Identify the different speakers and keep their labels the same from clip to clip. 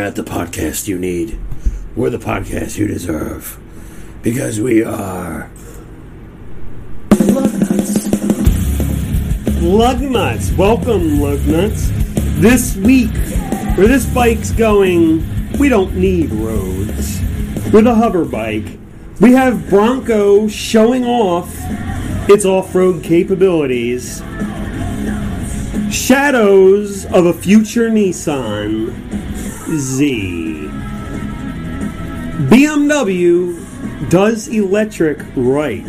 Speaker 1: not the podcast you need. We're the podcast you deserve. Because we are.
Speaker 2: Lugnutz. Welcome, Lugnutz. This week, where this bike's going, we don't need roads. With a hover bike, we have Bronco showing off its off road capabilities. Shadows of a future Nissan Z. BMW does electric right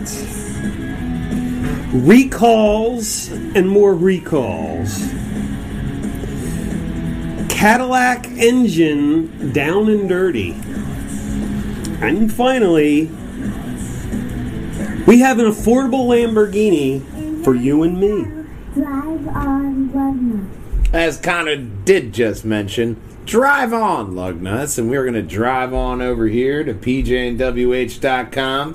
Speaker 2: recalls and more recalls. Cadillac engine down and dirty. And finally, we have an affordable Lamborghini for you and me.
Speaker 3: Drive on Lugnut.
Speaker 4: as Connor did just mention, drive on, Lugnutz, and we're going to drive on over here to pjnwh.com.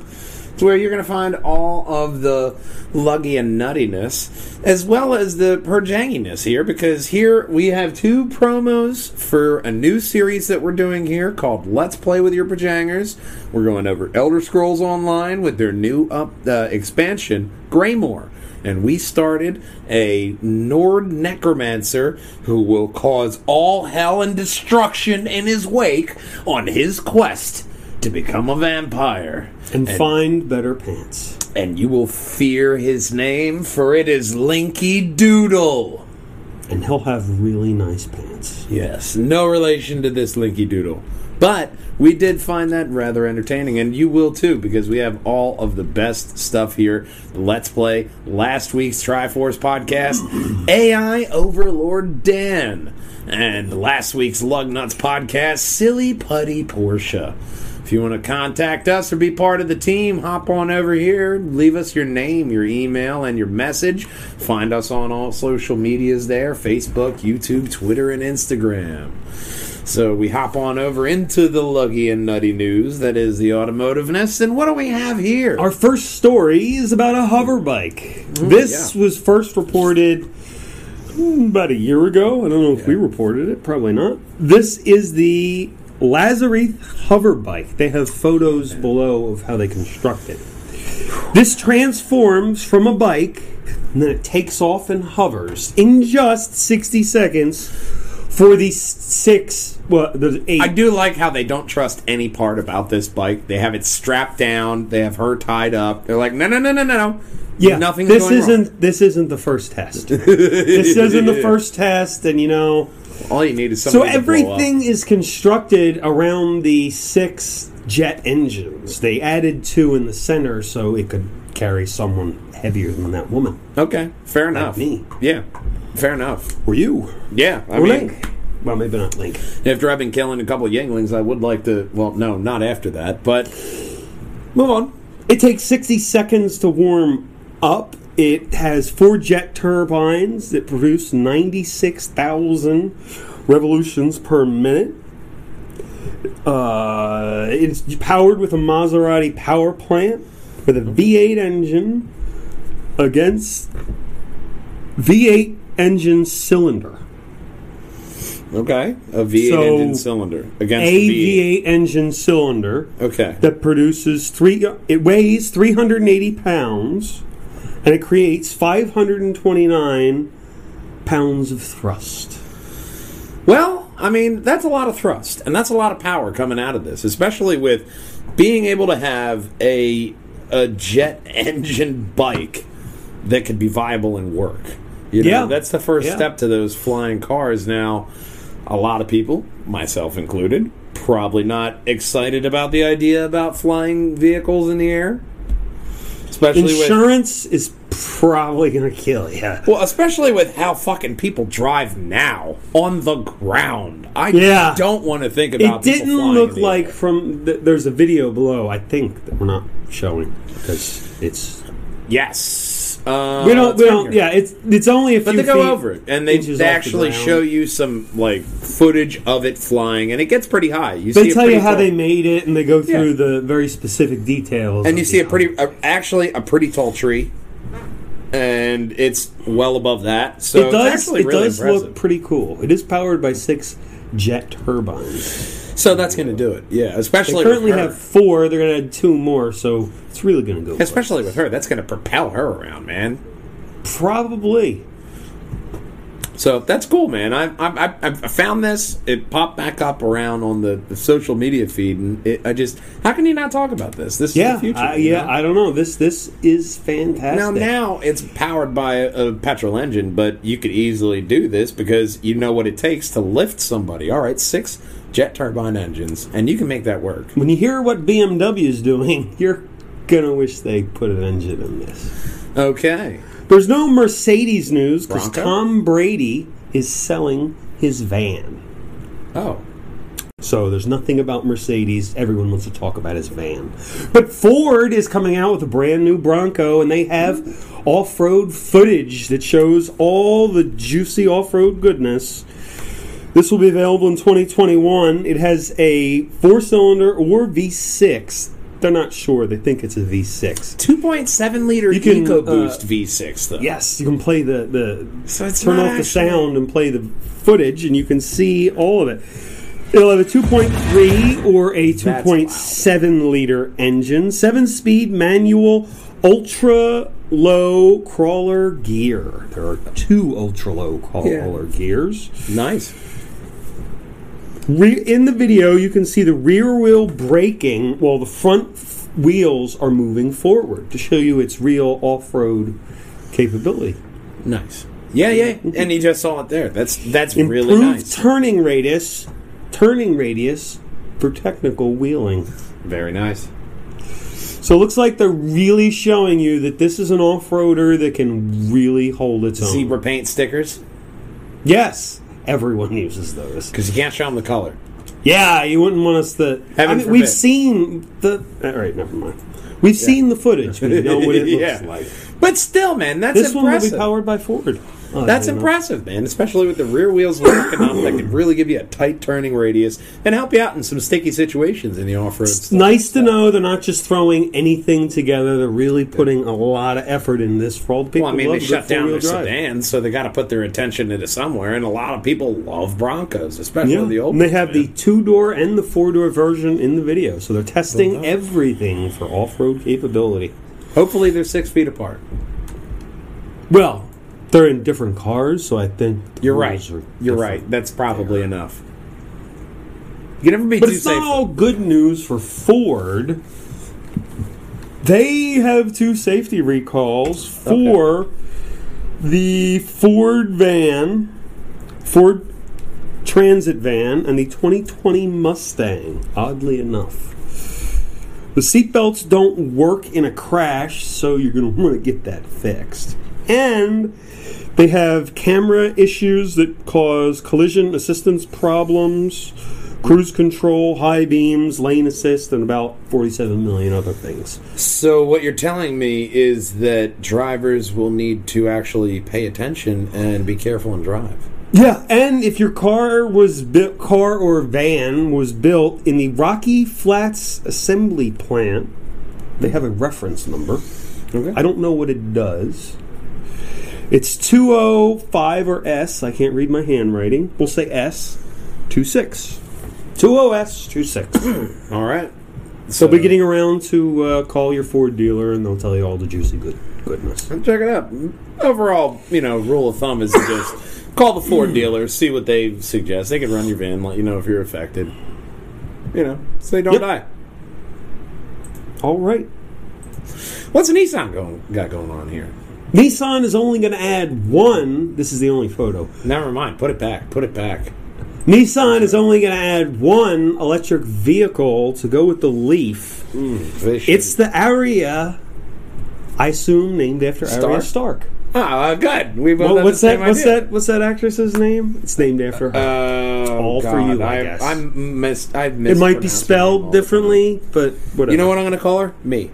Speaker 4: Where you're going to find all of the luggy and nuttiness, as well as the perjanginess here, because here we have two promos for a new series that we're doing here called Let's Play with Your Pajangers. We're going over Elder Scrolls Online with their new up uh, expansion, Greymoor and we started a Nord necromancer who will cause all hell and destruction in his wake on his quest to become a vampire.
Speaker 2: And find better pants.
Speaker 4: And you will fear his name, for it is Linky Doodle.
Speaker 2: And he'll have really nice pants.
Speaker 4: Yes, no relation to this Linky Doodle. But we did find that rather entertaining, and you will too, because we have all of the best stuff here. Let's play last week's Triforce podcast, AI Overlord Dan, and last week's Lugnutz podcast, Silly Putty Porsche. If you want to contact us or be part of the team, hop on over here. Leave us your name, your email, and your message. Find us on all social medias there Facebook, YouTube, Twitter, and Instagram. So we hop on over into the luggy and nutty news that is the automotive automotiveness. And what do we have here?
Speaker 2: Our first story is about a hover bike. this
Speaker 4: yeah.
Speaker 2: was first reported hmm, about a year ago. I don't know if we reported it, probably not. This is the Lazareth hover bike. They have photos below of how they construct it. This transforms from a bike and then it takes off and hovers in just 60 seconds for these six, well, there's eight.
Speaker 4: I do like how they don't trust any part about this bike. They have it strapped down. They have her tied up. They're like, no, no, no, no, no, no.
Speaker 2: Yeah,
Speaker 4: nothing's
Speaker 2: this isn't
Speaker 4: wrong.
Speaker 2: this isn't the first test. this isn't the first test, and you know,
Speaker 4: All you need is
Speaker 2: so
Speaker 4: somebody to blow up.
Speaker 2: everything is constructed around the six jet engines. They added two in the center so it could carry someone heavier than that woman.
Speaker 4: Okay, fair enough.
Speaker 2: me.
Speaker 4: Yeah, fair enough.
Speaker 2: Or you?
Speaker 4: Yeah, I
Speaker 2: Or
Speaker 4: mean,
Speaker 2: Link? Well, maybe not Link.
Speaker 4: after I've been killing a couple of Yinglings, I would like to. Well, no, not after that, but move on.
Speaker 2: It takes 60 seconds to warm up. It has four jet turbines that produce 96,000 revolutions per minute. Uh, it's powered with a Maserati power plant with a V8 engine against V8 engine cylinder.
Speaker 4: Okay, a V8
Speaker 2: So,
Speaker 4: engine cylinder against
Speaker 2: A
Speaker 4: the V8.
Speaker 2: V8 engine cylinder.
Speaker 4: Okay,
Speaker 2: that produces three. It weighs 380 pounds, and it creates 529 pounds of thrust.
Speaker 4: Well, I mean, that's a lot of thrust, and that's a lot of power coming out of this, especially with being able to have a a jet engine bike that could be viable and work. You know,
Speaker 2: Yeah.
Speaker 4: that's the first
Speaker 2: Yeah.
Speaker 4: step to those flying cars. Now, a lot of people, myself included, probably not excited about the idea about flying vehicles in the air. Especially with
Speaker 2: Insurance is probably to kill you.
Speaker 4: well, especially with how fucking people drive now on the ground. I
Speaker 2: Yeah.
Speaker 4: don't want to think about. It
Speaker 2: didn't look like from. Th- there's a video below. I think that we're not showing because it's.
Speaker 4: Yes, uh,
Speaker 2: We don't. We don't.
Speaker 4: here.
Speaker 2: Yeah, it's it's only a few.
Speaker 4: But they go over it, and they, they
Speaker 2: off the
Speaker 4: actually show you some like footage of it flying, and it gets pretty high. You
Speaker 2: They
Speaker 4: see
Speaker 2: tell you how
Speaker 4: tall.
Speaker 2: they made it, and they go through
Speaker 4: Yeah.
Speaker 2: the very specific details.
Speaker 4: and you see a pretty, uh, actually a pretty tall tree. And it's well above that. So
Speaker 2: it does. It
Speaker 4: really
Speaker 2: does
Speaker 4: impressive.
Speaker 2: look pretty cool. It is powered by six jet turbines.
Speaker 4: so that's going to do it. Yeah,
Speaker 2: They
Speaker 4: especially
Speaker 2: currently
Speaker 4: with her.
Speaker 2: have four. They're going to add two more, so it's really going to go.
Speaker 4: especially with her. That's going to propel her around, man.
Speaker 2: probably.
Speaker 4: So that's cool, man. I I, I, I found this. It popped back up around on the, the social media feed, and it, I just how can you not talk about this? This is
Speaker 2: Yeah,
Speaker 4: the future.
Speaker 2: I, yeah.
Speaker 4: know?
Speaker 2: I don't know. This this is fantastic.
Speaker 4: Now, now it's powered by a, a petrol engine, but you could easily do this because you know what it takes to lift somebody. All right, six jet turbine engines, and you can make that work.
Speaker 2: when you hear what BMW is doing, you're gonna wish they put an engine in this.
Speaker 4: Okay.
Speaker 2: There's no Mercedes news because
Speaker 4: Bronco?
Speaker 2: Tom Brady is selling his van.
Speaker 4: Oh,
Speaker 2: So there's nothing about Mercedes. Everyone wants to talk about his van. But Ford is coming out with a brand new Bronco, and they have off road footage that shows all the juicy off road goodness. This will be available in 2021. It has a four cylinder or V6. They're not sure. They think it's a V6.
Speaker 4: two point seven liter
Speaker 2: You can,
Speaker 4: EcoBoost
Speaker 2: uh,
Speaker 4: V6 though.
Speaker 2: Yes, you can play the, the
Speaker 4: So it's
Speaker 2: turn
Speaker 4: not
Speaker 2: off the sound and play the footage, and you can see all of it. It'll have a 2.3 or a 2.7 liter engine, seven speed manual, ultra low crawler gear. There are two ultra low crawler gears.
Speaker 4: Nice.
Speaker 2: Re- in the video, you can see the rear wheel braking while the front f- wheels are moving forward to show you its real off road capability.
Speaker 4: Nice. Yeah, yeah. And you just saw it there. That's that's
Speaker 2: Improved
Speaker 4: really nice.
Speaker 2: turning radius, turning radius for technical wheeling.
Speaker 4: Very nice.
Speaker 2: So it looks like they're really showing you that this is an off-roader that can really hold its own.
Speaker 4: Zebra paint stickers
Speaker 2: Yes, everyone uses those.
Speaker 4: because you can't show them the color.
Speaker 2: Yeah, you wouldn't want us to. I mean, we've
Speaker 4: forbid.
Speaker 2: seen the. All right, never mind. We've seen the footage. We know what it looks
Speaker 4: Yeah.
Speaker 2: like.
Speaker 4: But still, man, that's
Speaker 2: This one will
Speaker 4: impressive.
Speaker 2: be powered by Ford. Oh,
Speaker 4: That's
Speaker 2: you know.
Speaker 4: impressive, man. Especially with the rear wheels locking up, that can really give you a tight turning radius and help you out in some sticky situations in the off-road.
Speaker 2: It's nice to know they're not just throwing anything together. They're really putting a lot of effort in this for all the people.
Speaker 4: Well, I mean, they shut down their
Speaker 2: drive.
Speaker 4: sedans, so they got to put their attention into somewhere. And a lot of people love Broncos, especially
Speaker 2: Yeah,
Speaker 4: the old.
Speaker 2: and they have
Speaker 4: man.
Speaker 2: the two door and the four door version in the video, so they're testing everything for off road capability.
Speaker 4: Hopefully, they're six feet apart.
Speaker 2: Well, they're in different cars, so I think
Speaker 4: You're right. You're right. That's probably enough. You can never be
Speaker 2: But
Speaker 4: too
Speaker 2: it's
Speaker 4: safe.
Speaker 2: not all good news for Ford. They have two safety recalls for the Ford van, Ford Transit van, and the 2020 Mustang, oddly enough. The seatbelts don't work in a crash, so you're going to want to get that fixed. And they have camera issues that cause collision assistance problems, cruise control, high beams, lane assist, and about 47 million other things.
Speaker 4: So what you're telling me is that drivers will need to actually pay attention and be careful and drive.
Speaker 2: Yeah, and if your car was built, car or van was built in the Rocky Flats assembly plant, they have a reference number.
Speaker 4: Okay.
Speaker 2: I don't know what it does. It's 205 or S. I can't read my handwriting. We'll say S. 26. 20S 26.
Speaker 4: All right.
Speaker 2: So be getting around to uh, call your Ford dealer and they'll tell you all the juicy good goodness.
Speaker 4: check it out. Overall, you know, rule of thumb is to just call the Ford dealer, see what they suggest. They can run your van, let you know if you're affected. You know, so they don't
Speaker 2: Yep.
Speaker 4: die.
Speaker 2: All right.
Speaker 4: What's Nissan going got going on here?
Speaker 2: Nissan is only going to add one. This is the only photo.
Speaker 4: Never mind. Put it back. Put it back.
Speaker 2: Nissan is only going to add one electric vehicle to go with the Leaf.
Speaker 4: Should-
Speaker 2: It's the Ariya, I assume, named after
Speaker 4: Stark?
Speaker 2: Stark.
Speaker 4: oh, uh, good. We both had
Speaker 2: what's that? What's
Speaker 4: idea.
Speaker 2: that? What's that actress's name? It's named after her.
Speaker 4: Uh,
Speaker 2: All for you, I guess.
Speaker 4: I miss. I
Speaker 2: it might be
Speaker 4: mispronounced her name all
Speaker 2: spelled differently, but whatever.
Speaker 4: You know what I'm going to call her? Me.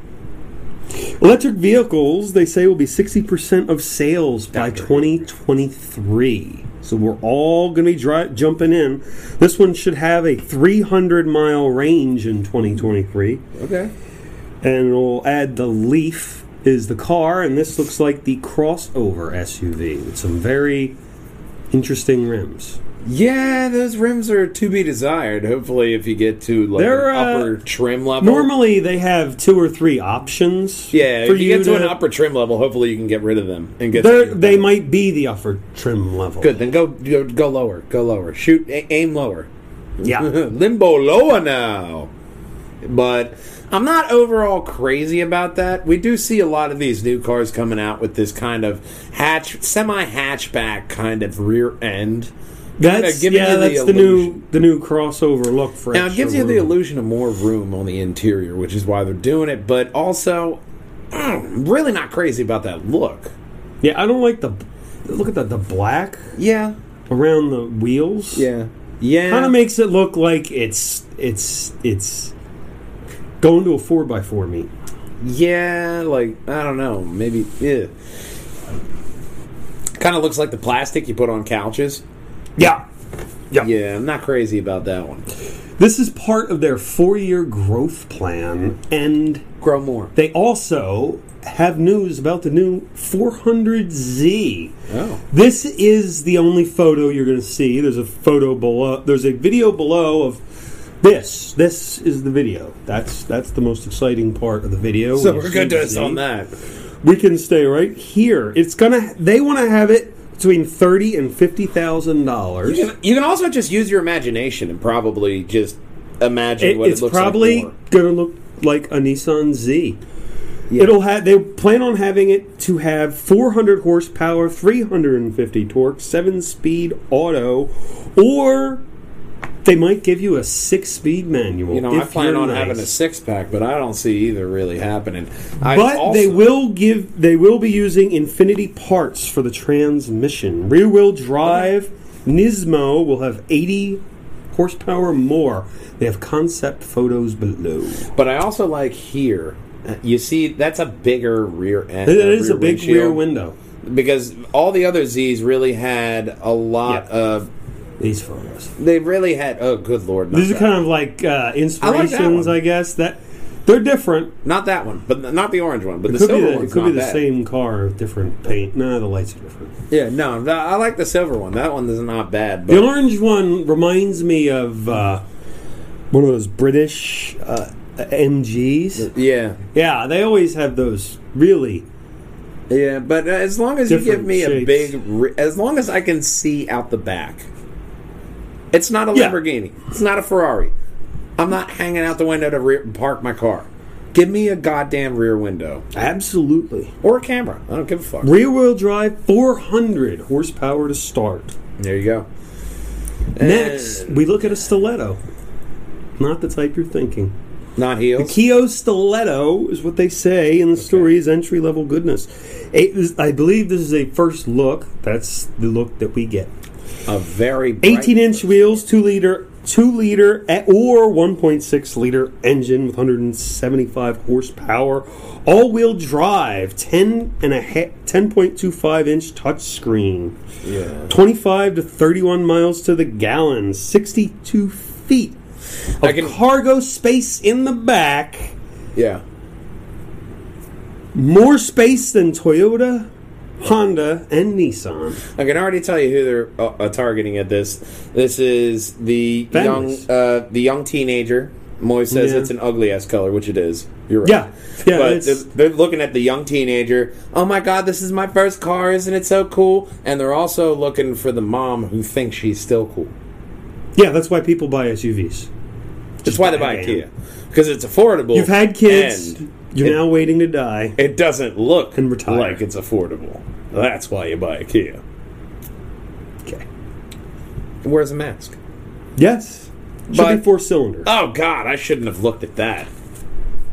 Speaker 2: Electric vehicles, they say, will be 60% of sales by 2023. So we're all going to be dri- jumping in. This one should have a 300 mile range in 2023.
Speaker 4: Okay.
Speaker 2: And it'll add the Leaf is the car, and this looks like the crossover SUV with some very interesting rims.
Speaker 4: Yeah, those rims are to be desired. Hopefully, if you get to like
Speaker 2: They're,
Speaker 4: an
Speaker 2: uh,
Speaker 4: upper trim level.
Speaker 2: Normally, they have two or three options.
Speaker 4: yeah,
Speaker 2: for
Speaker 4: if you, get to, an upper trim level, hopefully you can get rid of them and get.
Speaker 2: They might be the upper trim level.
Speaker 4: Good, then go go, go lower, go lower. Shoot, a- aim lower.
Speaker 2: Yeah.
Speaker 4: Limbo lower now. But I'm not overall crazy about that. We do see a lot of these new cars coming out with this kind of hatch, semi hatchback kind of rear end.
Speaker 2: That's yeah.
Speaker 4: you the
Speaker 2: that's the new the new crossover look for.
Speaker 4: Now it gives you the illusion of more room on the interior, which is why they're doing it. But also, mm, really not crazy about that look.
Speaker 2: Yeah, I don't like the look at the the black
Speaker 4: Yeah,
Speaker 2: around the wheels.
Speaker 4: yeah, yeah.
Speaker 2: kind of makes it look like it's it's it's going to a four x four meet.
Speaker 4: Yeah, like I don't know, maybe yeah. Kind of looks like the plastic you put on couches.
Speaker 2: Yeah, yeah.
Speaker 4: Yeah, I'm not crazy about that one.
Speaker 2: This is part of their four year growth plan, and
Speaker 4: Grow more.
Speaker 2: they also have news about the new 400Z.
Speaker 4: Oh,
Speaker 2: This is the only photo you're going to see. There's a photo below. There's a video below of this. This is the video. That's that's the most exciting part of the video.
Speaker 4: so we're good to on that.
Speaker 2: We can stay right here. It's gonna. They want to have it between thirty and fifty thousand dollars.
Speaker 4: You can, you can also just use your imagination and probably just imagine
Speaker 2: It,
Speaker 4: what
Speaker 2: it's
Speaker 4: it looks
Speaker 2: probably
Speaker 4: like. more.
Speaker 2: gonna look like a Nissan Z.
Speaker 4: Yeah.
Speaker 2: It'll have. They plan on having it to have 400 horsepower, 350 torque, seven-speed auto, or they might give you a six-speed manual.
Speaker 4: You know, I plan on
Speaker 2: nice.
Speaker 4: having a six pack, but I don't see either really happening. I
Speaker 2: But
Speaker 4: also-
Speaker 2: they will give. They will be using Infiniti parts for the transmission. Rear-wheel drive. Nismo will have 80 horsepower more. They have concept photos below.
Speaker 4: But I also like here. uh, You see, that's a bigger rear end.
Speaker 2: It
Speaker 4: uh,
Speaker 2: a big
Speaker 4: windshield.
Speaker 2: rear window.
Speaker 4: because all the other Z's really had a lot
Speaker 2: Yeah.
Speaker 4: of.
Speaker 2: These photos.
Speaker 4: They really had. Oh, good lord!
Speaker 2: These are
Speaker 4: that.
Speaker 2: kind of like uh, inspirations,
Speaker 4: one.
Speaker 2: I guess. That they're different.
Speaker 4: not that one, but not the orange one. But
Speaker 2: It
Speaker 4: the
Speaker 2: could be
Speaker 4: silver
Speaker 2: the, it
Speaker 4: one's
Speaker 2: could be the
Speaker 4: bad.
Speaker 2: same car, different paint. Nah, the lights are different.
Speaker 4: Yeah, no, th- I like the silver one. That one is not bad. But
Speaker 2: The orange one reminds me of uh, one of those British uh, MGs.
Speaker 4: yeah,
Speaker 2: Yeah, they always have those really.
Speaker 4: yeah, but uh, as long as you give
Speaker 2: Different
Speaker 4: me a big, as long as I can see out the back, it's not a
Speaker 2: Yeah.
Speaker 4: Lamborghini. It's not a Ferrari. I'm not hanging out the window to re- park my car. Give me a goddamn rear window
Speaker 2: Absolutely.
Speaker 4: or a camera. I don't give a fuck.
Speaker 2: Rear wheel drive, 400 horsepower to start.
Speaker 4: There you go.
Speaker 2: Next, we look at a stiletto. Not the type you're thinking.
Speaker 4: Not
Speaker 2: The
Speaker 4: heels.
Speaker 2: Kia Stiletto is what they say in the story is entry level goodness. Eight, this- I believe this is a first look. That's the look that we get.
Speaker 4: A very
Speaker 2: 18 inch wheels, 2 liter, 2 liter eh, or 1.6 liter engine with 175 horsepower, all wheel drive, 10 and a ha- 10.25 inch touchscreen,
Speaker 4: Yeah.
Speaker 2: 25 to 31 miles to the gallon, 62 feet of
Speaker 4: can-
Speaker 2: cargo space in the back.
Speaker 4: Yeah.
Speaker 2: More space than Toyota, Honda, and Nissan.
Speaker 4: I can already tell you who they're uh, uh, targeting at this. This is the
Speaker 2: Families.
Speaker 4: young, uh, the young teenager. Moy says
Speaker 2: Yeah.
Speaker 4: it's an ugly ass color, which it is. You're right.
Speaker 2: Yeah, yeah,
Speaker 4: but they're, they're looking at the young teenager. Oh my god, this is my first car! Isn't it so cool? And they're also looking for the mom who thinks she's still cool.
Speaker 2: Yeah, that's why people buy SUVs.
Speaker 4: That's why they buy a. Kia because it's affordable.
Speaker 2: You've had kids. You're
Speaker 4: it-
Speaker 2: now waiting to die.
Speaker 4: It doesn't look
Speaker 2: And retire.
Speaker 4: like it's affordable. That's why you buy a Kia.
Speaker 2: Okay.
Speaker 4: wears a mask?
Speaker 2: Yes. Should
Speaker 4: But-
Speaker 2: be four cylinder.
Speaker 4: Oh God, I shouldn't have looked at that.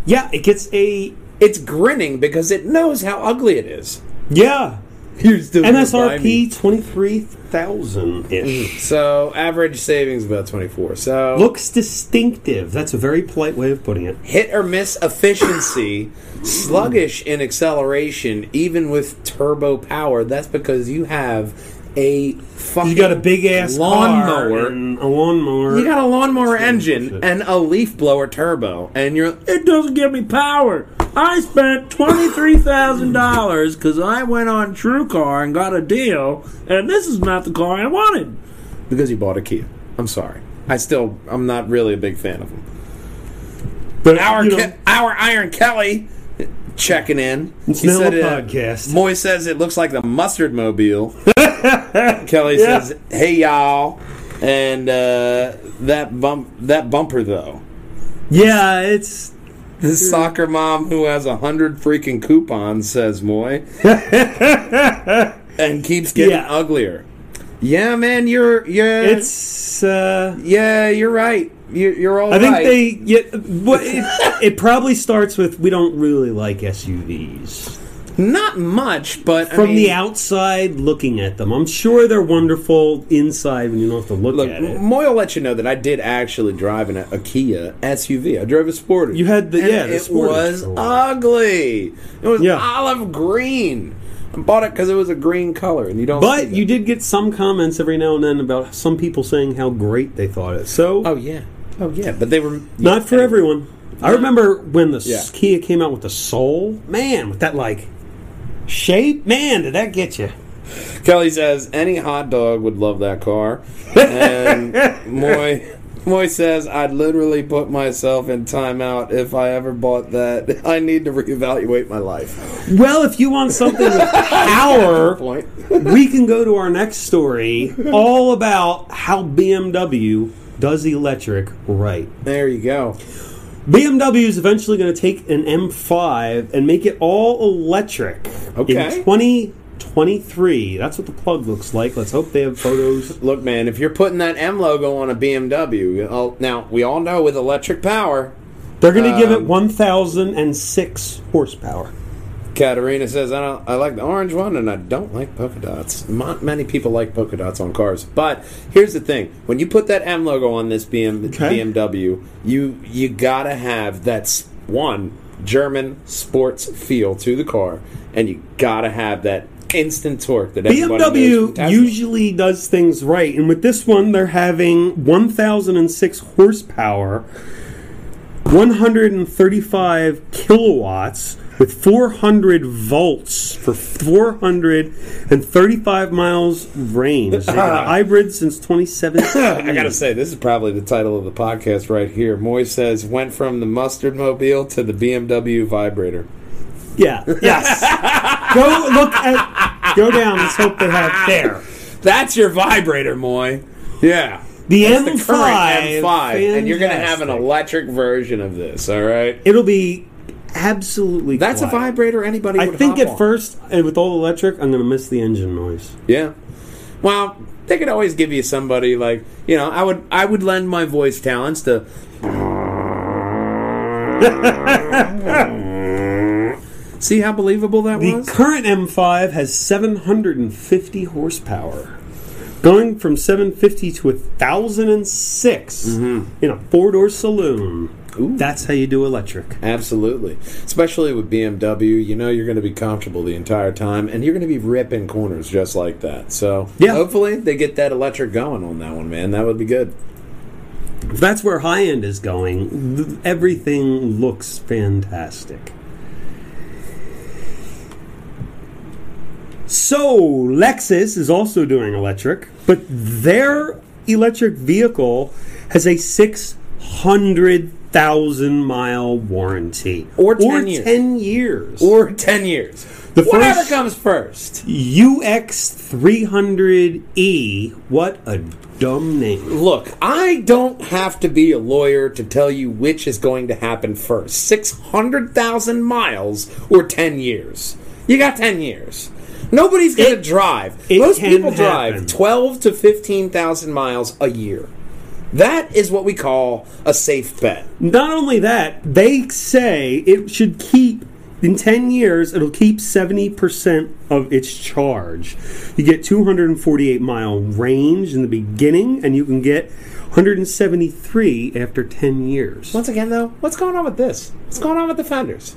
Speaker 2: yeah, it gets a
Speaker 4: It's grinning because it knows how ugly it is.
Speaker 2: yeah
Speaker 4: You're still
Speaker 2: MSRP twenty three thousand
Speaker 4: Mm.
Speaker 2: ish.
Speaker 4: So average savings about twenty four. So
Speaker 2: Looks distinctive. That's a very polite way of putting it.
Speaker 4: hit or miss efficiency, sluggish in acceleration, even with turbo power. That's because you have a fucking
Speaker 2: You got a big ass
Speaker 4: lawnmower.
Speaker 2: and a lawnmower.
Speaker 4: You got a lawnmower engine and a leaf blower turbo, and you're it doesn't give me power.
Speaker 1: I spent $23,000 because I went on TrueCar and got a deal, and this is not the car I wanted.
Speaker 4: Because you bought a Kia. I'm sorry. I still, I'm not really a big fan of them.
Speaker 2: But
Speaker 4: Our,
Speaker 2: you know,
Speaker 4: Ke- our Iron Kelly checking in.
Speaker 2: It's
Speaker 4: He
Speaker 2: now
Speaker 4: said,
Speaker 2: a podcast.
Speaker 4: Moy says it looks like the mustard mobile. Kelly
Speaker 2: Yeah.
Speaker 4: says, "Hey y'all," and uh, that bump that bumper though.
Speaker 2: yeah, it's
Speaker 4: The soccer mom who has a hundred freaking coupons says Moy, and keeps getting
Speaker 2: Yeah.
Speaker 4: uglier. Yeah, man, you're you're
Speaker 2: it's. Uh,
Speaker 4: yeah, you're right. You're, you're all
Speaker 2: I think
Speaker 4: right.
Speaker 2: they. Yeah, what it, it probably starts with we don't really like SUVs.
Speaker 4: Not much, but I
Speaker 2: From
Speaker 4: mean,
Speaker 2: the outside, looking at them, I'm sure they're wonderful inside when you don't have to look,
Speaker 4: Look,
Speaker 2: at it.
Speaker 4: Moy will let you know that I did actually drive in a, a Kia SUV. I drove a Sportage.
Speaker 2: You had the- yeah, the
Speaker 4: it
Speaker 2: Sportage
Speaker 4: was
Speaker 2: oh, for
Speaker 4: ugly. It was
Speaker 2: Yeah.
Speaker 4: olive green. I bought it because it was a green color, and you don't.
Speaker 2: But you did get some comments every now and then about some people saying how great they thought it. So
Speaker 4: Oh yeah. Oh yeah. But they were
Speaker 2: not for everyone. I remember when the
Speaker 4: Yeah.
Speaker 2: Kia came out with the Soul. Man, with that like shape, man, did that get you?
Speaker 4: Kelly says any hot dog would love that car, and Moy. Moy says, I'd literally put myself in timeout if I ever bought that. I need to reevaluate my life.
Speaker 2: Well, if you want something with power,
Speaker 4: Point.
Speaker 2: we can go to our next story all about how BMW does electric right.
Speaker 4: There you go.
Speaker 2: BMW is eventually going to take an M5 and make it all electric
Speaker 4: Okay.
Speaker 2: in 2023. That's what the plug looks like. Let's hope they have photos.
Speaker 4: Look, man, if you're putting that M logo on a BMW, oh, now we all know with electric power.
Speaker 2: They're going to give it
Speaker 4: Um,
Speaker 2: 1,006 horsepower.
Speaker 4: Katarina says, "I don't. I like the orange one, and I don't like polka dots. Not many people like polka dots on cars. But here's the thing: when you put that M logo on this BM,
Speaker 2: Okay.
Speaker 4: BMW, you you gotta have that one German sports feel to the car, and you gotta have that instant torque that everybody knows from
Speaker 2: BMW usually does things right, and with this one, they're having 1,006 horsepower, 135 kilowatts, with 400 volts for 435 miles range. They've been a hybrid since 2017.
Speaker 4: I gotta say, this is probably the title of the podcast right here. Moy says, went from the mustard mobile to the BMW vibrator.
Speaker 2: Yeah. Yes. go look at. Go down. Let's hope they have there.
Speaker 4: That's your vibrator, Moy. Yeah.
Speaker 2: The
Speaker 4: That's
Speaker 2: M5.
Speaker 4: the current M5, and you're going to have an electric version of this. All right.
Speaker 2: It'll be absolutely.
Speaker 4: That's a vibrator anybody
Speaker 2: I
Speaker 4: would
Speaker 2: think
Speaker 4: hop
Speaker 2: at
Speaker 4: on.
Speaker 2: first, and with all electric, I'm going to miss the engine noise.
Speaker 4: Yeah. Well, they could always give you somebody like you know. I would I would lend my voice talents to. See how believable that
Speaker 2: The
Speaker 4: was.
Speaker 2: The current M5 has 750 horsepower, going from 750 to 1,006 mm-hmm. in a four door saloon.
Speaker 4: Ooh.
Speaker 2: That's how you do electric.
Speaker 4: Absolutely, especially with BMW. You know you're going to be comfortable the entire time, and you're going to be ripping corners just like that. So
Speaker 2: Yeah.
Speaker 4: hopefully they get that electric going on that one, man. That would be good.
Speaker 2: That's where high end is going, everything looks fantastic. So, Lexus is also doing electric, but their electric vehicle has a 600,000 mile warranty.
Speaker 4: Or 10 years.
Speaker 2: 10 years.
Speaker 4: Or ten years.
Speaker 2: The
Speaker 4: Whatever
Speaker 2: first-
Speaker 4: comes first.
Speaker 2: UX 300E. What a dumb name.
Speaker 4: Look, I don't have to be a lawyer to tell you which is going to happen first 600,000 miles or 10 years. You got 10 years. Nobody's going to drive.
Speaker 2: it
Speaker 4: Most people drive
Speaker 2: happen.
Speaker 4: 12 to 15,000 miles a year. That is what we call a safe bet.
Speaker 2: Not only that, they say it should keep in 10 years it'll keep 70% of its charge. You get 248 mile range in the beginning and you can get 173 after 10 years.
Speaker 4: Once again, though, what's going on with this? What's going on with the fenders?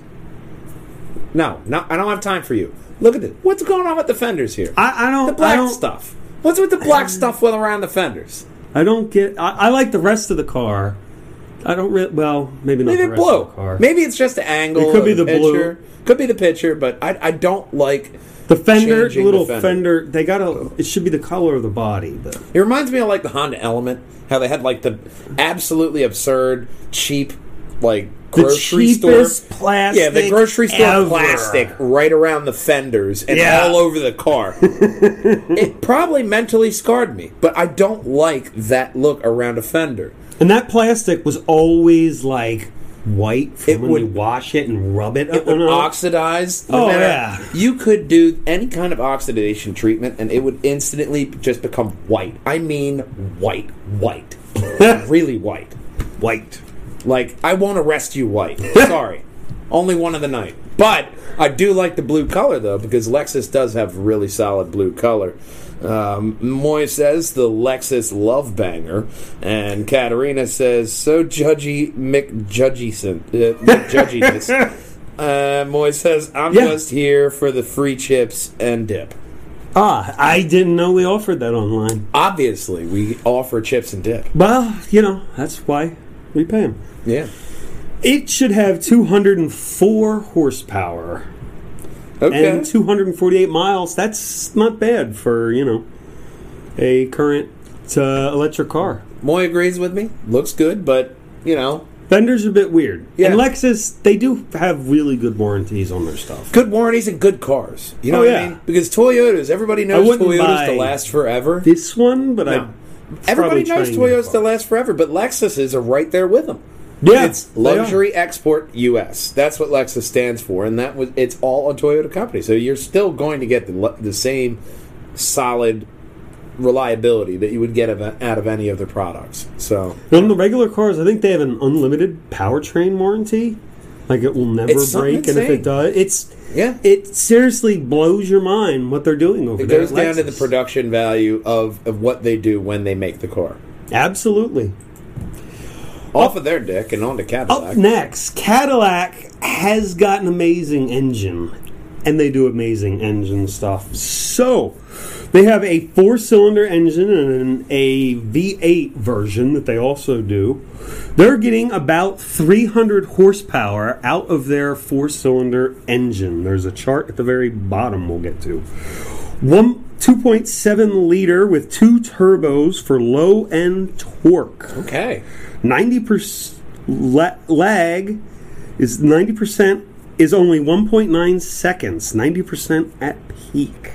Speaker 4: No, no, I don't have time for you. Look at this. What's going on with the fenders here?
Speaker 2: I, I don't
Speaker 4: the
Speaker 2: I
Speaker 4: black
Speaker 2: don't,
Speaker 4: stuff. What's with the black stuff with around the fenders?
Speaker 2: I don't get I, I like the rest of the car. I don't really. Well, maybe not.
Speaker 4: Maybe
Speaker 2: the rest
Speaker 4: blue.
Speaker 2: Of the car.
Speaker 4: Maybe it's just the angle.
Speaker 2: It could be the blue.
Speaker 4: Could be the picture, but I, I don't like.
Speaker 2: the fender, little
Speaker 4: the
Speaker 2: fender.
Speaker 4: fender.
Speaker 2: They got a. It should be the color of the body, but
Speaker 4: It reminds me of like the Honda Element, how they had like the absolutely absurd, cheap, like
Speaker 2: the
Speaker 4: grocery
Speaker 2: cheapest
Speaker 4: store.
Speaker 2: plastic.
Speaker 4: Yeah, the grocery store
Speaker 2: ever.
Speaker 4: plastic right around the fenders and
Speaker 2: Yeah.
Speaker 4: all over the car. it probably mentally scarred me, but I don't like that look around a fender.
Speaker 2: And that plastic was always like white from
Speaker 4: It
Speaker 2: when
Speaker 4: would-
Speaker 2: you wash it and rub it.
Speaker 4: It would oxidize. Oh, no
Speaker 2: Oh,
Speaker 4: matter-
Speaker 2: yeah.
Speaker 4: You could do any kind of oxidation treatment, and it would instantly just become white. I mean, white, white, really white.
Speaker 2: white.
Speaker 4: Like I won't arrest you, white. Sorry, only one of the night. But I do like the blue color though, because Lexus does have really solid blue color. Um, Moy says the Lexus love banger, and Katarina says so judgy McJudgyson, uh, McJudginess. uh, Moy says I'm
Speaker 2: Yeah.
Speaker 4: just here for the free chips and dip.
Speaker 2: Ah, I didn't know we offered that online.
Speaker 4: Obviously, we offer chips and dip.
Speaker 2: Well, you know that's why we pay them.
Speaker 4: Yeah.
Speaker 2: It should have 204 horsepower
Speaker 4: Okay.
Speaker 2: and 248 miles. That's not bad for you know a current uh, electric car.
Speaker 4: Moy agrees with me. Looks good, but you know,
Speaker 2: Fenders are a bit weird.
Speaker 4: Yeah.
Speaker 2: And Lexus, they do have really good warranties on their stuff.
Speaker 4: good warranties and good cars. You know
Speaker 2: Oh,
Speaker 4: what
Speaker 2: yeah.
Speaker 4: I mean? Because Toyotas, everybody knows Toyotas to last forever.
Speaker 2: This one, but
Speaker 4: No.
Speaker 2: I
Speaker 4: Everybody knows
Speaker 2: and get a
Speaker 4: Toyotas to last forever, but Lexuses are right there with them.
Speaker 2: Yeah,
Speaker 4: it's luxury export U.S. That's what Lexus stands for, and that was it's all a Toyota company. So you're still going to get the the same solid reliability that you would get out of any of their products. So
Speaker 2: On the regular cars, I think they have an unlimited powertrain warranty. Like it will never
Speaker 4: It's
Speaker 2: break, and if it does, it's
Speaker 4: yeah,
Speaker 2: it seriously blows your mind what they're doing over
Speaker 4: it
Speaker 2: there.
Speaker 4: It
Speaker 2: goes
Speaker 4: down to the production value of, of what they do when they make the car.
Speaker 2: Absolutely.
Speaker 4: Off of their deck and on to Cadillac.
Speaker 2: Up next, Cadillac has got an amazing engine, and they do amazing engine stuff. So, they have a four cylinder engine and a V8 version that they also do. They're getting about 300 horsepower out of their four cylinder engine. There's a chart at the very bottom we'll get to. One 2.7 liter with two turbos for low end torque.
Speaker 4: Okay.
Speaker 2: 90% la- lag is 90% is only 1.9 seconds 90% at peak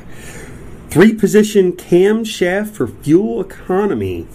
Speaker 2: three position camshaft for fuel economy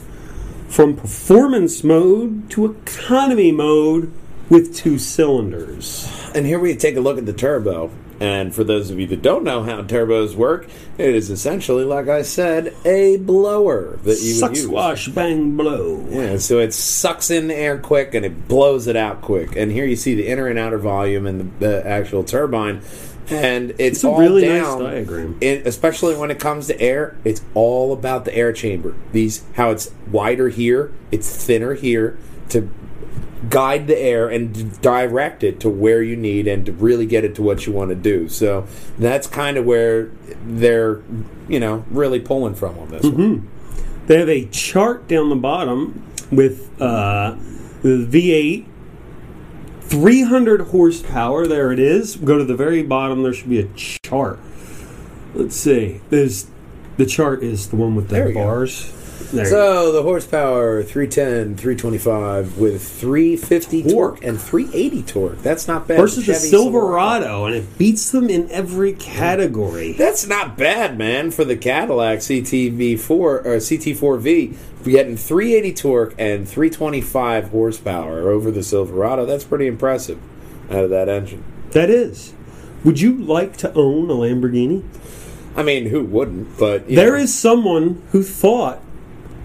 Speaker 2: from performance mode to economy mode with two cylinders
Speaker 4: And here we take a look at the turbo. And for those of you that don't know how turbos work, it is essentially, like I said, a blower that you
Speaker 2: suck
Speaker 4: would use.
Speaker 2: swash bang blow
Speaker 4: Yeah, so it sucks in the air quick and it blows it out quick. And here you see the inner and outer volume and the, the actual turbine. And it's,
Speaker 2: It's a
Speaker 4: all
Speaker 2: really nice
Speaker 4: down,
Speaker 2: diagram.
Speaker 4: It, especially when it comes to air, it's all about the air chamber. These how it's wider here, it's thinner here to guide the air and direct it to where you need and to really get it to what you want to do. So that's kind of where they're, you know, really pulling from on this one.
Speaker 2: They have a chart down the bottom with uh, the V8, 300 horsepower. There it is. Go to the very bottom. There should be a chart. Let's see. There's the chart is the one with the
Speaker 4: bars. go.
Speaker 2: There.
Speaker 4: So the horsepower 310, 325 with 350 torque,
Speaker 2: Torque.
Speaker 4: and 380 torque. That's not bad.
Speaker 2: versus the
Speaker 4: Chevy
Speaker 2: Silverado, and it beats them in every category.
Speaker 4: That's not bad, man, for the Cadillac CTV4 or CT4V. Getting 380 torque and 325 horsepower over the Silverado. That's pretty impressive out of that engine.
Speaker 2: That is. Would you like to own a Lamborghini?
Speaker 4: I mean, who wouldn't? But
Speaker 2: There
Speaker 4: know.
Speaker 2: is someone who thought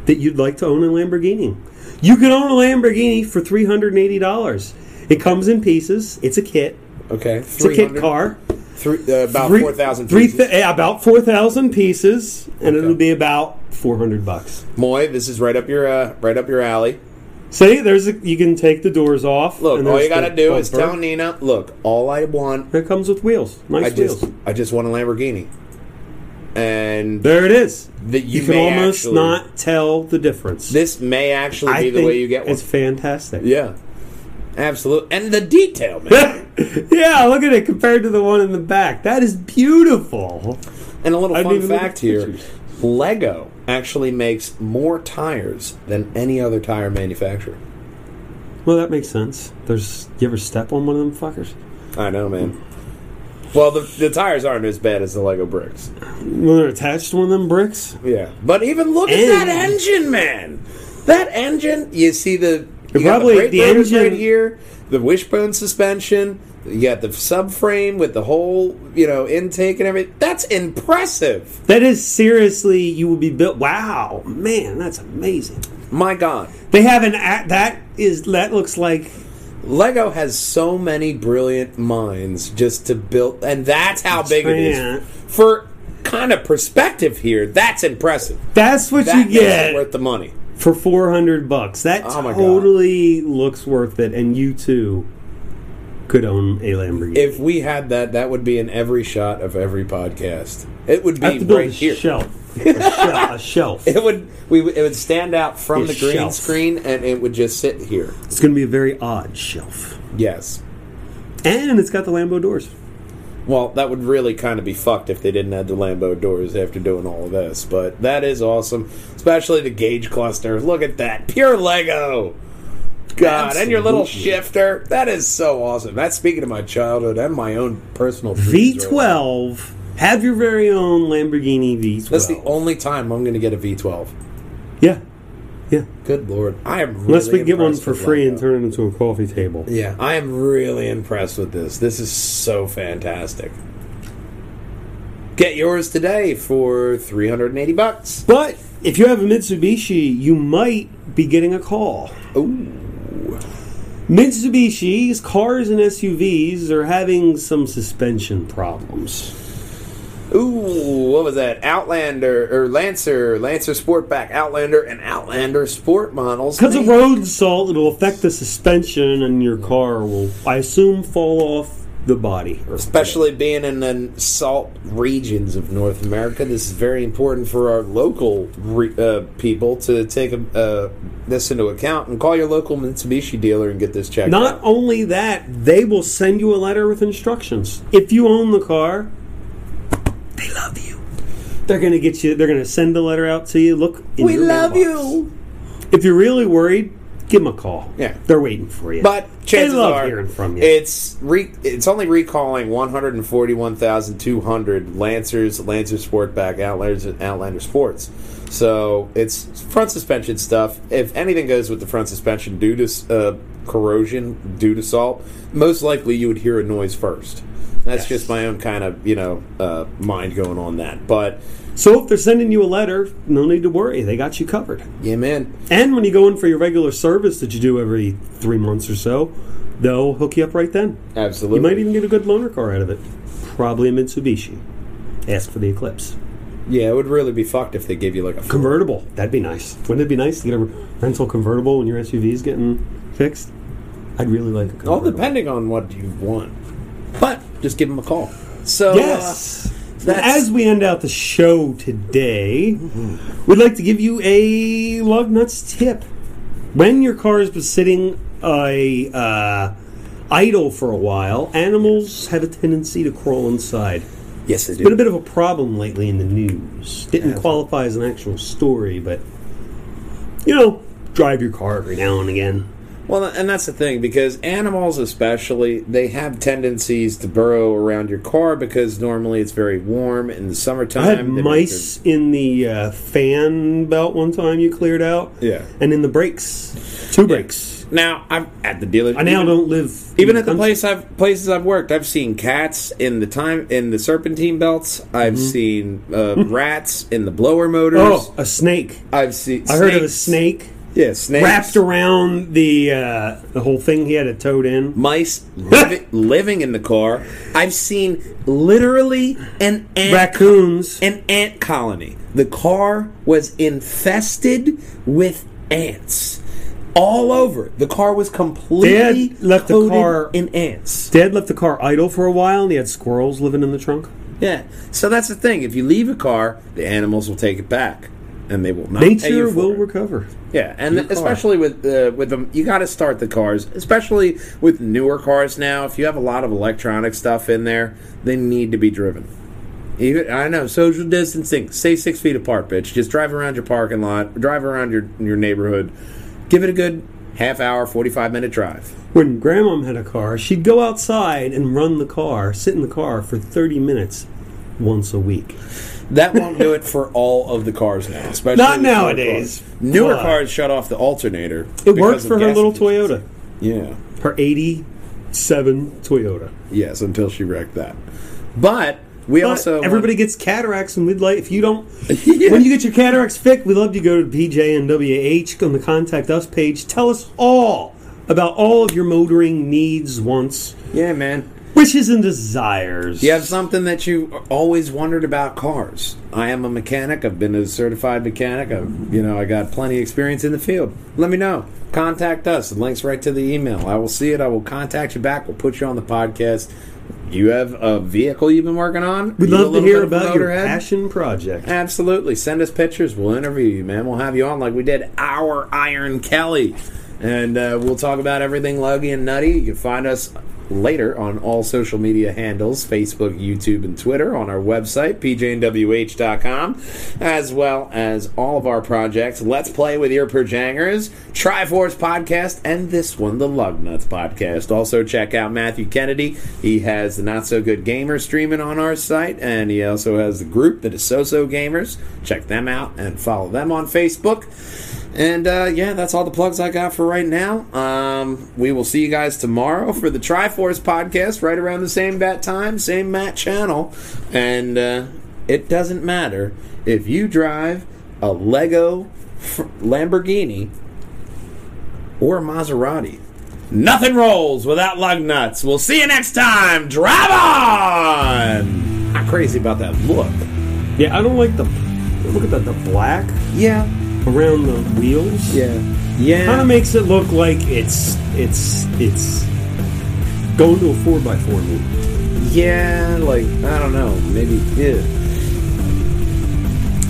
Speaker 2: that you'd like to own a Lamborghini. You can own a Lamborghini for three hundred and eighty dollars. It comes in pieces. It's a kit.
Speaker 4: okay.
Speaker 2: It's a kit car.
Speaker 4: Three, uh, about
Speaker 2: Three-
Speaker 4: four thousand
Speaker 2: three
Speaker 4: pieces.
Speaker 2: th- yeah, about four thousand pieces, and
Speaker 4: Okay.
Speaker 2: it'll be about four hundred bucks.
Speaker 4: Moy, this is right up your uh, right up your alley.
Speaker 2: See, there's a, you can take the doors off.
Speaker 4: Look, all you got to
Speaker 2: the
Speaker 4: do is tell Nina, look, all I want
Speaker 2: It comes with wheels. Nice
Speaker 4: I just
Speaker 2: wheels.
Speaker 4: I just want a Lamborghini. And
Speaker 2: There it is.
Speaker 4: that you,
Speaker 2: You, can almost
Speaker 4: actually-
Speaker 2: not tell the difference.
Speaker 4: This may actually
Speaker 2: I
Speaker 4: be the way you get one.
Speaker 2: It's fantastic.
Speaker 4: Yeah, absolutely. And the detail, man.
Speaker 2: yeah, look at it compared to the one in the back. That is beautiful.
Speaker 4: and a little
Speaker 2: I
Speaker 4: fun
Speaker 2: even look at
Speaker 4: fact here. Lego actually makes more tires than any other tire manufacturer.
Speaker 2: Well, that makes sense. There's you ever step on one of them fuckers?
Speaker 4: I know, man. Well, the, the tires aren't as bad as the Lego bricks.
Speaker 2: When they're attached to one of them bricks?
Speaker 4: Yeah, but even look at that engine, man. That engine. You see the you got
Speaker 2: Probably
Speaker 4: the, brake
Speaker 2: the
Speaker 4: motors right here, the wishbone suspension. You got the subframe with the whole, you know, intake and everything. That's impressive.
Speaker 2: That is seriously, you would be built. Wow, man, that's amazing.
Speaker 4: My God,
Speaker 2: They have an that is that looks like
Speaker 4: Lego has so many brilliant minds just to build, and that's how big it is. For kind of perspective here, that's impressive.
Speaker 2: that's what
Speaker 4: That
Speaker 2: you get
Speaker 4: worth the money.
Speaker 2: for four hundred bucks. That
Speaker 4: Oh my God.
Speaker 2: totally looks worth it, and you too could own a Lamborghini.
Speaker 4: If we had that, that would be in every shot of every podcast. It would be right here.
Speaker 2: shelf, a shelf, a shelf.
Speaker 4: It would we would- it would stand out from the green
Speaker 2: shelf.
Speaker 4: screen and it would just sit here.
Speaker 2: It's going to be a very odd shelf,
Speaker 4: Yes.
Speaker 2: and it's got the Lambo doors.
Speaker 4: Well, that would really kind of be fucked if they didn't have the Lambo doors after doing all of this. But that is awesome, especially the gauge cluster. Look at that, pure Lego. God, and your little
Speaker 2: Absolutely.
Speaker 4: shifter. That is so awesome. That's speaking of my childhood and my own personal dreams.
Speaker 2: V12. Have your very own Lamborghini V12.
Speaker 4: That's the only time I'm going to get a V12.
Speaker 2: yeah, yeah.
Speaker 4: Good lord, I am. Really
Speaker 2: Unless we get one for free
Speaker 4: Lego.
Speaker 2: and turn it into a coffee table.
Speaker 4: Yeah, I am really impressed with this. This is so fantastic. Get yours today for 380 bucks.
Speaker 2: But if you have a Mitsubishi, you might be getting a call.
Speaker 4: Ooh.
Speaker 2: Mitsubishi's cars and SUVs are having some suspension problems.
Speaker 4: Ooh, what was that? Outlander or Lancer, Lancer Sportback, Outlander, and Outlander Sport models.
Speaker 2: Because of road salt, it'll affect the suspension, and your car will, I assume, fall off the body.
Speaker 4: Especially being in the salt regions of North America, this is very important for our local re- uh, people to take uh, this into account and call your local Mitsubishi dealer and get this checked
Speaker 2: Not
Speaker 4: out.
Speaker 2: only that, they will send you a letter with instructions. If you own the car, they love you. They're going to get you. They're going to send a letter out to you. Look, in
Speaker 4: We
Speaker 2: your
Speaker 4: love
Speaker 2: mailbox.
Speaker 4: you.
Speaker 2: If you're really worried, give them a call.
Speaker 4: Yeah.
Speaker 2: they're waiting for you.
Speaker 4: But chances
Speaker 2: they love
Speaker 4: are,
Speaker 2: hearing from you.
Speaker 4: it's re- it's only recalling 141,200 Lancers, Lancer Sportback, Outlanders, and Outlander Sports. So it's front suspension stuff. If anything goes with the front suspension due to uh, corrosion, due to salt, most likely you would hear a noise first. That's
Speaker 2: Yes.
Speaker 4: just my own kind of you know uh, mind going on that. But
Speaker 2: so if they're sending you a letter, no need to worry. They got you covered.
Speaker 4: yeah, man,
Speaker 2: And when you go in for your regular service that you do every three months or so, they'll hook you up right then.
Speaker 4: absolutely.
Speaker 2: You might even get a good loaner car out of it. Probably a Mitsubishi. Ask for the Eclipse.
Speaker 4: yeah, it would really be fucked if they gave you like a
Speaker 2: Convertible. That'd be nice. Wouldn't it be nice to get a rental convertible when your SUV is getting fixed? I'd really like a convertible.
Speaker 4: All depending on what you want. But just give them a call. So
Speaker 2: Yes.
Speaker 4: uh, that's-
Speaker 2: As we end out the show today, we'd like to give you a Lugnutz tip. When your car has been sitting a uh, idle for a while, animals have a tendency to crawl inside.
Speaker 4: yes, they
Speaker 2: It's been a bit of a problem lately in the news. Didn't
Speaker 4: Yeah.
Speaker 2: qualify as an actual story, but you know, drive your car every now and again.
Speaker 4: Well, and that's the thing because animals, especially, they have tendencies to burrow around your car because normally it's very warm in the summertime.
Speaker 2: I had mice in the uh, fan belt one time you cleared out.
Speaker 4: Yeah.
Speaker 2: And in the brakes. Two brakes.
Speaker 4: their- Now I'm at the dealer.
Speaker 2: I now
Speaker 4: even-
Speaker 2: don't live
Speaker 4: Even
Speaker 2: in
Speaker 4: at the
Speaker 2: country.
Speaker 4: place I've places I've worked, I've seen cats in the time in the serpentine belts. I've seen uh, rats in the blower motors.
Speaker 2: Mm-hmm. Oh, a snake.
Speaker 4: I've seen.
Speaker 2: I heard of a snake
Speaker 4: Yeah, snakes.
Speaker 2: wrapped around the uh, the whole thing he had it towed in.
Speaker 4: mice living, living in the car. I've seen literally an ant
Speaker 2: Raccoons.
Speaker 4: an ant colony. The car was infested with ants all over. The car was completely
Speaker 2: Dad left the
Speaker 4: coated
Speaker 2: car-
Speaker 4: in ants.
Speaker 2: Dad left the car idle for a while and he had squirrels living in the trunk.
Speaker 4: Yeah. So that's the thing. If you leave a car, the animals will take it back, and they will not
Speaker 2: Nature will
Speaker 4: it.
Speaker 2: recover.
Speaker 4: Yeah, and
Speaker 2: Your car.
Speaker 4: especially with uh, with them, you got to start the cars, especially with newer cars now. If you have a lot of electronic stuff in there, they need to be driven. Even I know social distancing. Stay six feet apart, bitch. Just drive around your parking lot, drive around your your neighborhood. Give it a good half hour, forty five minute drive.
Speaker 2: When Grandma had a car, she'd go outside and run the car, sit in the car for 30 minutes once a week.
Speaker 4: That won't do it for all of the cars now, especially
Speaker 2: Not
Speaker 4: with newer
Speaker 2: nowadays,
Speaker 4: cars. Newer
Speaker 2: but-
Speaker 4: cars shut off the alternator.
Speaker 2: It
Speaker 4: because
Speaker 2: worked
Speaker 4: of
Speaker 2: for her
Speaker 4: gas
Speaker 2: little
Speaker 4: efficiency.
Speaker 2: Toyota,
Speaker 4: Yeah.
Speaker 2: her 87 Toyota.
Speaker 4: Yes, until she wrecked that. But we
Speaker 2: But
Speaker 4: also
Speaker 2: everybody gets cataracts, and we'd like if you don't.
Speaker 4: Yeah.
Speaker 2: When you get your cataracts fixed, we'd love to go to PJ and WH on the contact us page. Tell us all about all of your motoring needs, wants,
Speaker 4: yeah, man.
Speaker 2: Wishes, and desires.
Speaker 4: You have something that you always wondered about cars. I am a mechanic. I've been a certified mechanic. I've, you know, I got plenty of experience in the field. Let me know. Contact us. The link's right to the email. I will see it. I will contact you back. We'll put you on the podcast. You have a vehicle you've been working on.
Speaker 2: We'd love to hear
Speaker 4: bit of a
Speaker 2: about your passion project.
Speaker 4: Absolutely. Send us pictures. We'll interview you, man. We'll have you on like we did our Iron Kelly. And uh, we'll talk about everything luggy and nutty. You can find us later on all social media handles Facebook, YouTube, and Twitter on our website, pjandwh.com, as well as all of our projects Let's Play with Ear Perjangers, Triforce Podcast, and this one, the Lugnutz Podcast. Also, check out Matthew Kennedy. He has the Not So Good Gamer streaming on our site, and he also has the group that is So So Gamers. Check them out and follow them on Facebook. And uh, yeah, that's all the plugs I got for right now. Um, we will see you guys tomorrow for the Triforce podcast, right around the same bat time, same mat channel. And uh, it doesn't matter if you drive a Lego Lamborghini or a Maserati. Nothing rolls without lug nuts. We'll see you next time. Drive on. Not crazy about that look.
Speaker 2: Yeah, I don't like the look at that the black
Speaker 4: Yeah.
Speaker 2: Around the wheels.
Speaker 4: Yeah. Yeah.
Speaker 2: kind of makes it look like it's it's it's going to a four by four meet.
Speaker 4: Yeah, like I don't know, maybe yeah.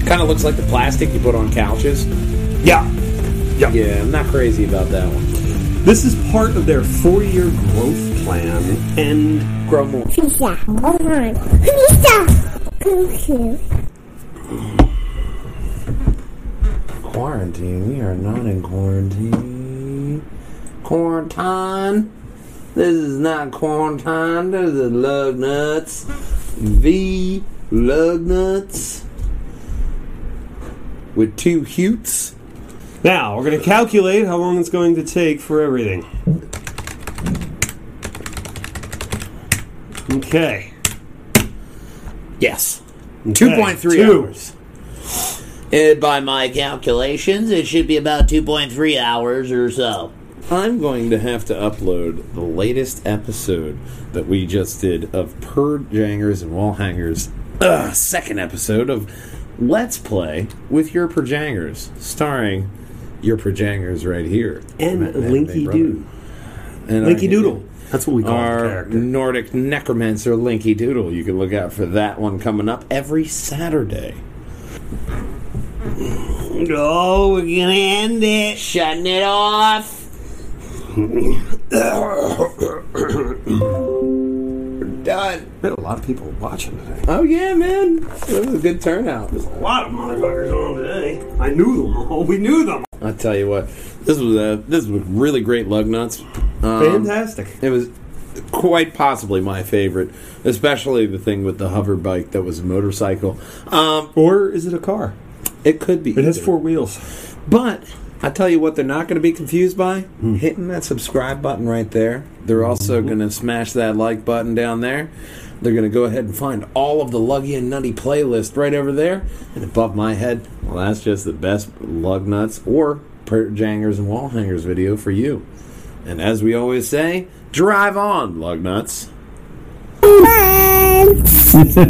Speaker 4: Kind of looks like the plastic you put on couches.
Speaker 2: Yeah, yeah.
Speaker 4: Yeah, I'm not crazy about that one.
Speaker 2: This is part of their four year growth plan, and
Speaker 4: Grow more.
Speaker 3: Pizza. Hold on. Pizza. Cuckoo.
Speaker 4: Quarantine. We are not in quarantine. Quarantine. This is not quarantine. This is Lugnutz. V lug nuts with two hutes.
Speaker 2: now we're going to calculate how long it's going to take for everything. Okay,
Speaker 4: Yes.
Speaker 2: Okay,
Speaker 4: 2.3 hours. And by my calculations, it should be about 2.3 hours or so. I'm going to have to upload the latest episode that we just did of Per Jangers and Wall Hangers. Ugh, second episode of Let's Play with Your Perjangers, starring Your Perjangers right here.
Speaker 2: and
Speaker 4: Matt and
Speaker 2: Linky
Speaker 4: Brother.
Speaker 2: Doo,
Speaker 4: And our-
Speaker 2: Linky Doodle. That's what we call the
Speaker 4: our
Speaker 2: character.
Speaker 4: Nordic necromancer Linky Doodle. You can look out for that one coming up every Saturday.
Speaker 2: Oh, we're gonna end it.
Speaker 4: Shutting it off. We're done.
Speaker 2: We had a lot of people watching today.
Speaker 4: Oh yeah, man. It was a good turnout.
Speaker 2: There's a lot of motherfuckers on today. I knew them all. We knew them.
Speaker 4: I tell you what, this was a this was really great Lugnutz. Um,
Speaker 2: Fantastic.
Speaker 4: It was quite possibly my favorite, especially the thing with the hover bike that was a motorcycle. Um,
Speaker 2: Or is it a car?
Speaker 4: It could be.
Speaker 2: It has four wheels.
Speaker 4: But I tell you what, they're not going to be confused by
Speaker 2: Hmm.
Speaker 4: hitting that subscribe button right there. They're also
Speaker 2: Mm-hmm.
Speaker 4: going to smash that like button down there. They're going to go ahead and find all of the Luggy and Nutty playlist right over there. And above my head, well, that's just the best Lugnutz or per jangers and wall hangers video for you. And as we always say, drive on, Lugnutz.
Speaker 3: Once.